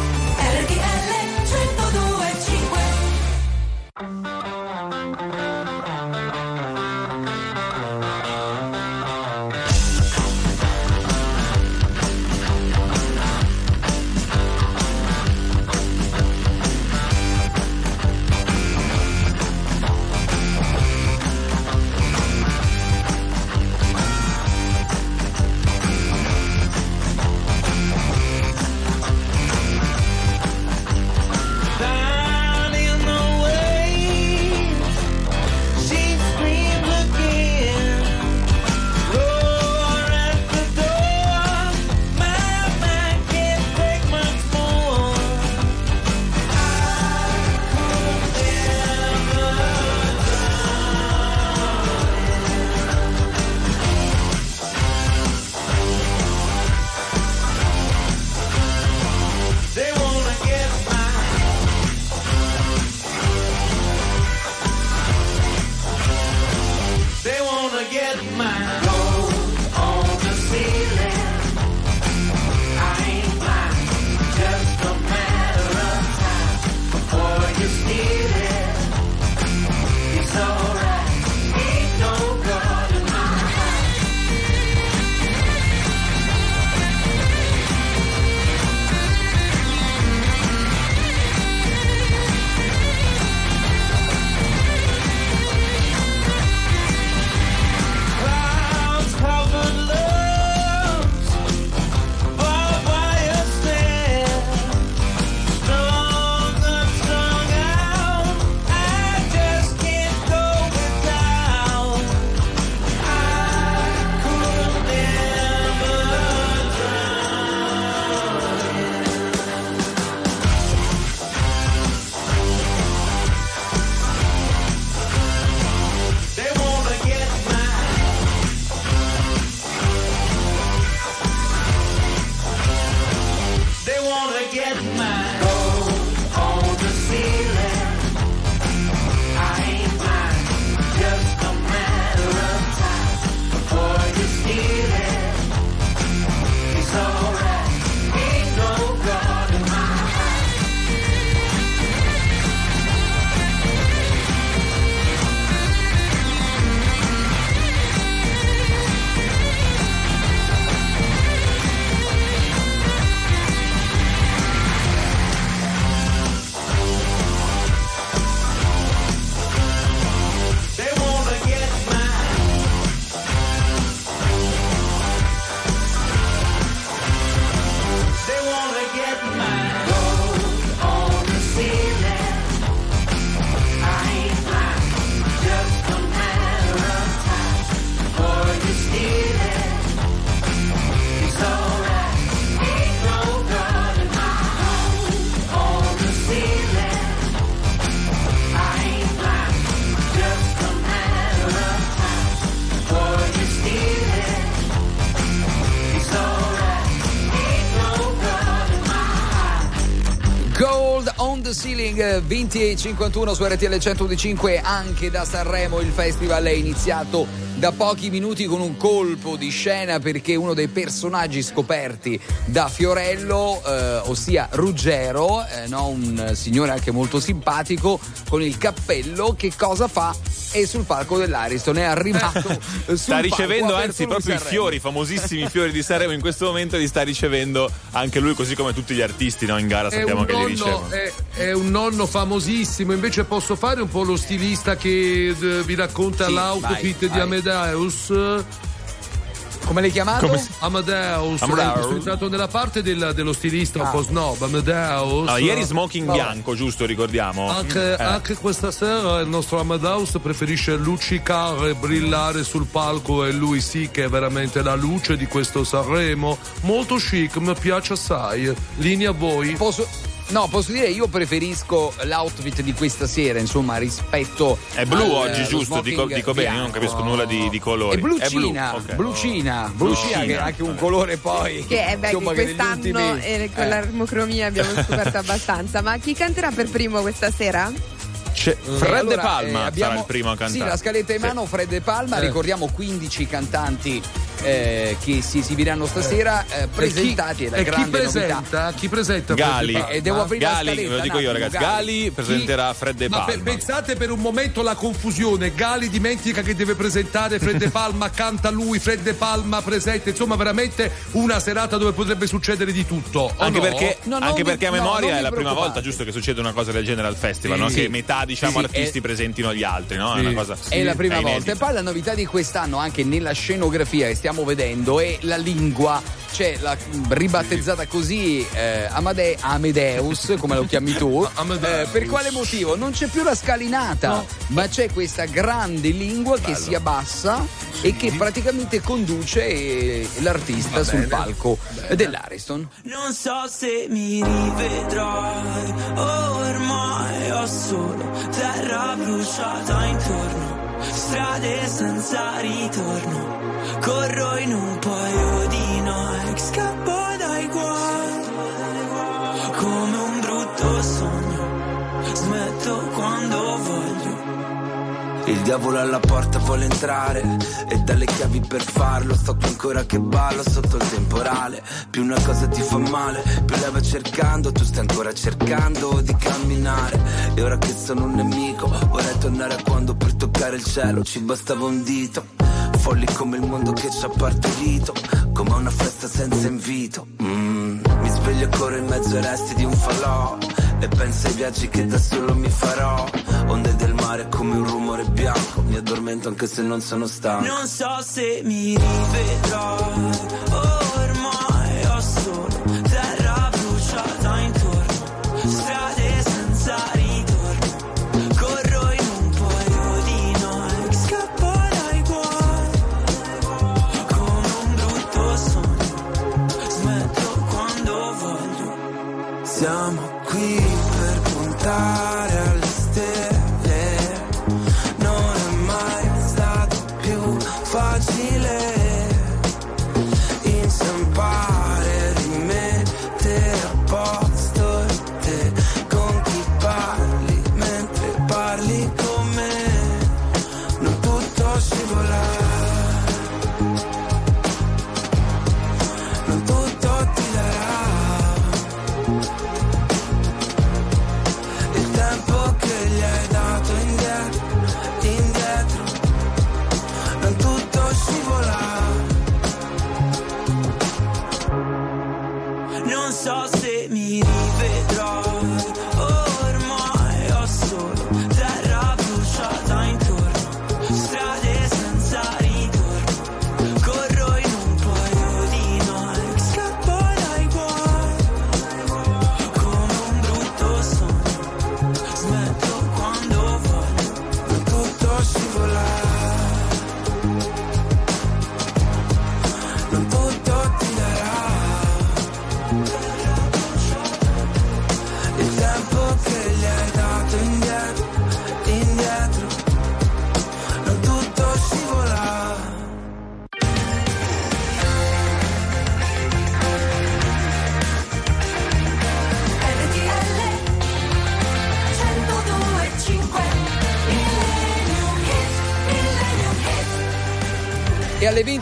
Ceiling 20 e 51 su RTL 125 anche da Sanremo il festival è iniziato da pochi minuti con un colpo di scena perché uno dei personaggi scoperti da Fiorello, eh, ossia Ruggero, eh, no? un signore anche molto simpatico con il cappello, che cosa fa? È sul palco dell'Ariston, è arrivato Sta ricevendo anzi proprio i fiori, i famosissimi fiori di Sanremo in questo momento li sta ricevendo anche lui così come tutti gli artisti no, in gara È sappiamo che li nonno, ricevono. è, è un nonno famosissimo, invece posso fare un po' lo stilista che eh, vi racconta Sì, l'outfit vai, di vai. Amadeus. Come l'hai chiamato? Come si- Amadeus, Amadeus. eh, sono entrato nella parte del- dello stilista un po' snob, Amadeus. Ah, ieri smoking Vabbè. bianco, giusto, ricordiamo? Anche, Eh. anche questa sera il nostro Amadeus preferisce luccicare brillare sul palco e lui sì che è veramente la luce di questo Sanremo. Molto chic, mi piace assai. Linea a voi. Posso, no, posso dire io preferisco l'outfit di questa sera, insomma, rispetto È blu al- oggi, giusto? Dico, dico bene, io non capisco nulla di, di colori. È blucina, È blu, blucina, blucina, che ha anche un colore poi. Che è beh, che insomma, che quest'anno ultimi- eh, con eh. l'armocromia abbiamo scoperto abbastanza. Ma chi canterà per primo questa sera? C'è Fred Allora, De Palma eh, abbiamo- sarà il primo a cantare. Sì, la scaletta in Sì. mano, Fred De Palma, Eh. ricordiamo 15 cantanti eh, che si esibiranno stasera, eh, presentati, è la e chi grande novità. presenta? Chi presenta? Gali, E devo aprire la Gali, scaletta, ve lo dico io ragazzi, Gali presenterà Fred De Ma Palma. per- pensate per un momento la confusione. Gali dimentica che deve presentare Fred De Palma, canta lui, Fred De Palma presenta. Insomma, veramente una serata dove potrebbe succedere di tutto. Anche no? perché, No, anche perché a no, memoria non è la prima volta, giusto, che succede una cosa del genere al festival, Sì, no? sì. che metà diciamo Sì, artisti è- presentino gli altri, no? È una cosa. È la prima è volta. E poi la novità di quest'anno, anche nella scenografia che stiamo vedendo, è la lingua. C'è la ribattezzata così eh, Amade- Amedeus, come lo chiami tu. Eh, per quale motivo? Non c'è più la scalinata, ma c'è questa grande lingua che si abbassa e che praticamente conduce eh, l'artista sul palco dell'Ariston. Non so se mi rivedrai, ormai ho solo terra bruciata intorno, strade senza ritorno, corro in un paio di Nike, scappo dai guai, come un brutto sogno, smetto quando voglio. Il diavolo alla porta vuole entrare e dalle chiavi per farlo. Sto qui ancora che ballo sotto il temporale. Più una cosa ti fa male più lei va cercando. Tu stai ancora cercando di camminare. E ora che sono un nemico vorrei tornare a quando per toccare il cielo. Ci bastava un dito folli come il mondo che ci ha partorito come una festa senza invito. Mm, mi sveglio e corro in mezzo ai resti di un falò e penso ai viaggi che da solo mi farò. Onde del mare come un rumore bianco mi addormento anche se non sono stanco. Non so se mi rivedrai ormai ho solo siamo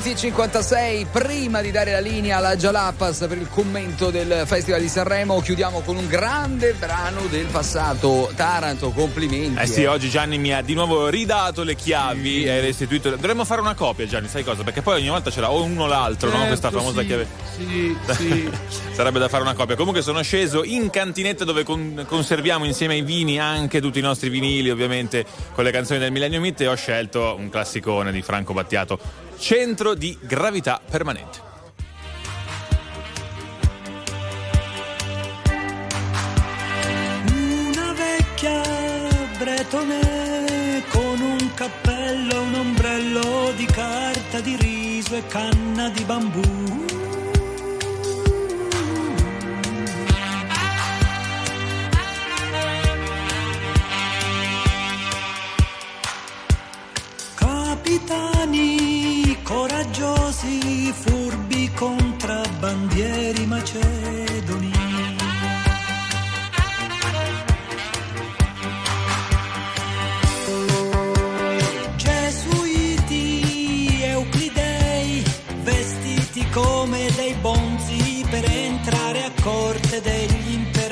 10.56, prima di dare la linea alla Jalapas per il commento del Festival di Sanremo, chiudiamo con un grande brano del passato. Taranto, complimenti. Eh sì, eh. oggi Gianni mi ha di nuovo ridato le chiavi e restituito. Dovremmo fare una copia, Gianni, sai cosa? Perché poi ogni volta c'era o uno o l'altro, certo, no? Questa certo, famosa sì, chiave. Sì, sì. Sarebbe da fare una copia. Comunque sono sceso in cantinetta dove con- conserviamo insieme ai vini anche tutti i nostri vinili, ovviamente, con le canzoni del Millennium Meet e ho scelto un classicone di Franco Battiato Centro di gravità permanente. Una vecchia bretone con un cappello, un ombrello di carta di riso e canna di bambù.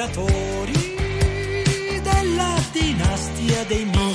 Imperatori della dinastia dei Ming.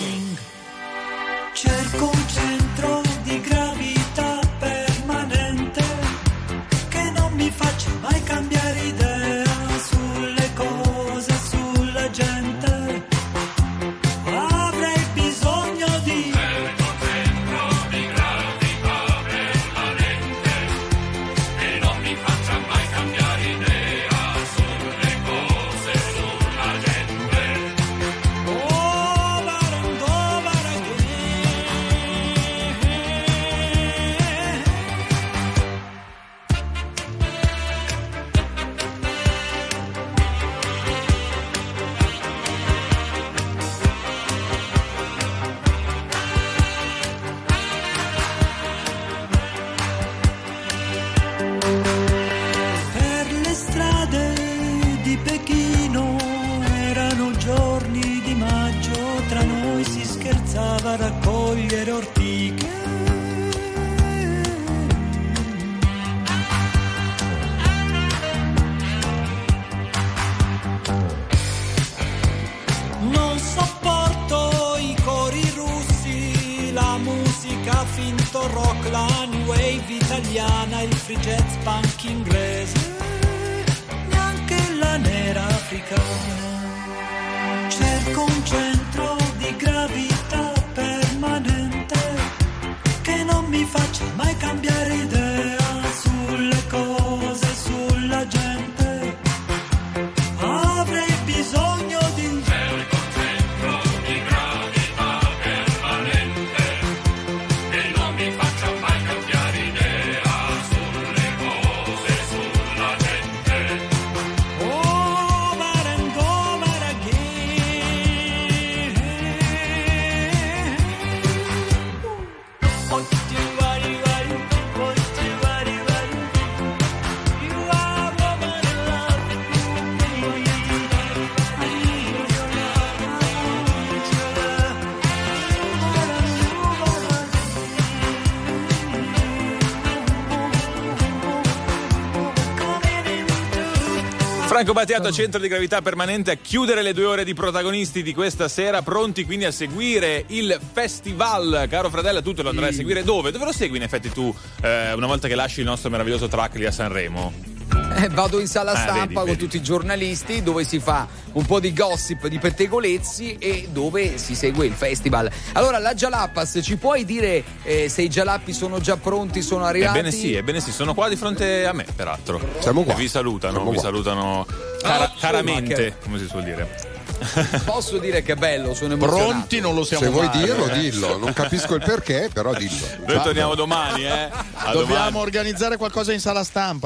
Franco Battiato, centro di gravità permanente, a chiudere le due ore di protagonisti di questa sera, pronti quindi a seguire il festival. Caro Fradella, tu te lo andrai a seguire dove? Dove lo segui in effetti tu eh, una volta che lasci il nostro meraviglioso track lì a Sanremo? Eh, vado in sala Ah, stampa vedi, con vedi. tutti i giornalisti dove si fa un po' di gossip, di pettegolezzi e dove si segue il festival. Allora, la Jalapas, ci puoi dire eh, se i Jalappi sono già pronti, sono arrivati? Ebbene sì, ebbene sì, sono qua di fronte a me, peraltro. Siamo qua. Vi salutano, Siamo vi qua. salutano Ah, cara- insomma, caramente, che- come si suol dire. Posso dire che è bello, sono emozionato. Pronti non lo siamo Se vuoi dirlo, dillo. Non capisco il perché, però dillo. Noi torniamo domani, eh. A Dobbiamo domani. organizzare qualcosa in sala stampa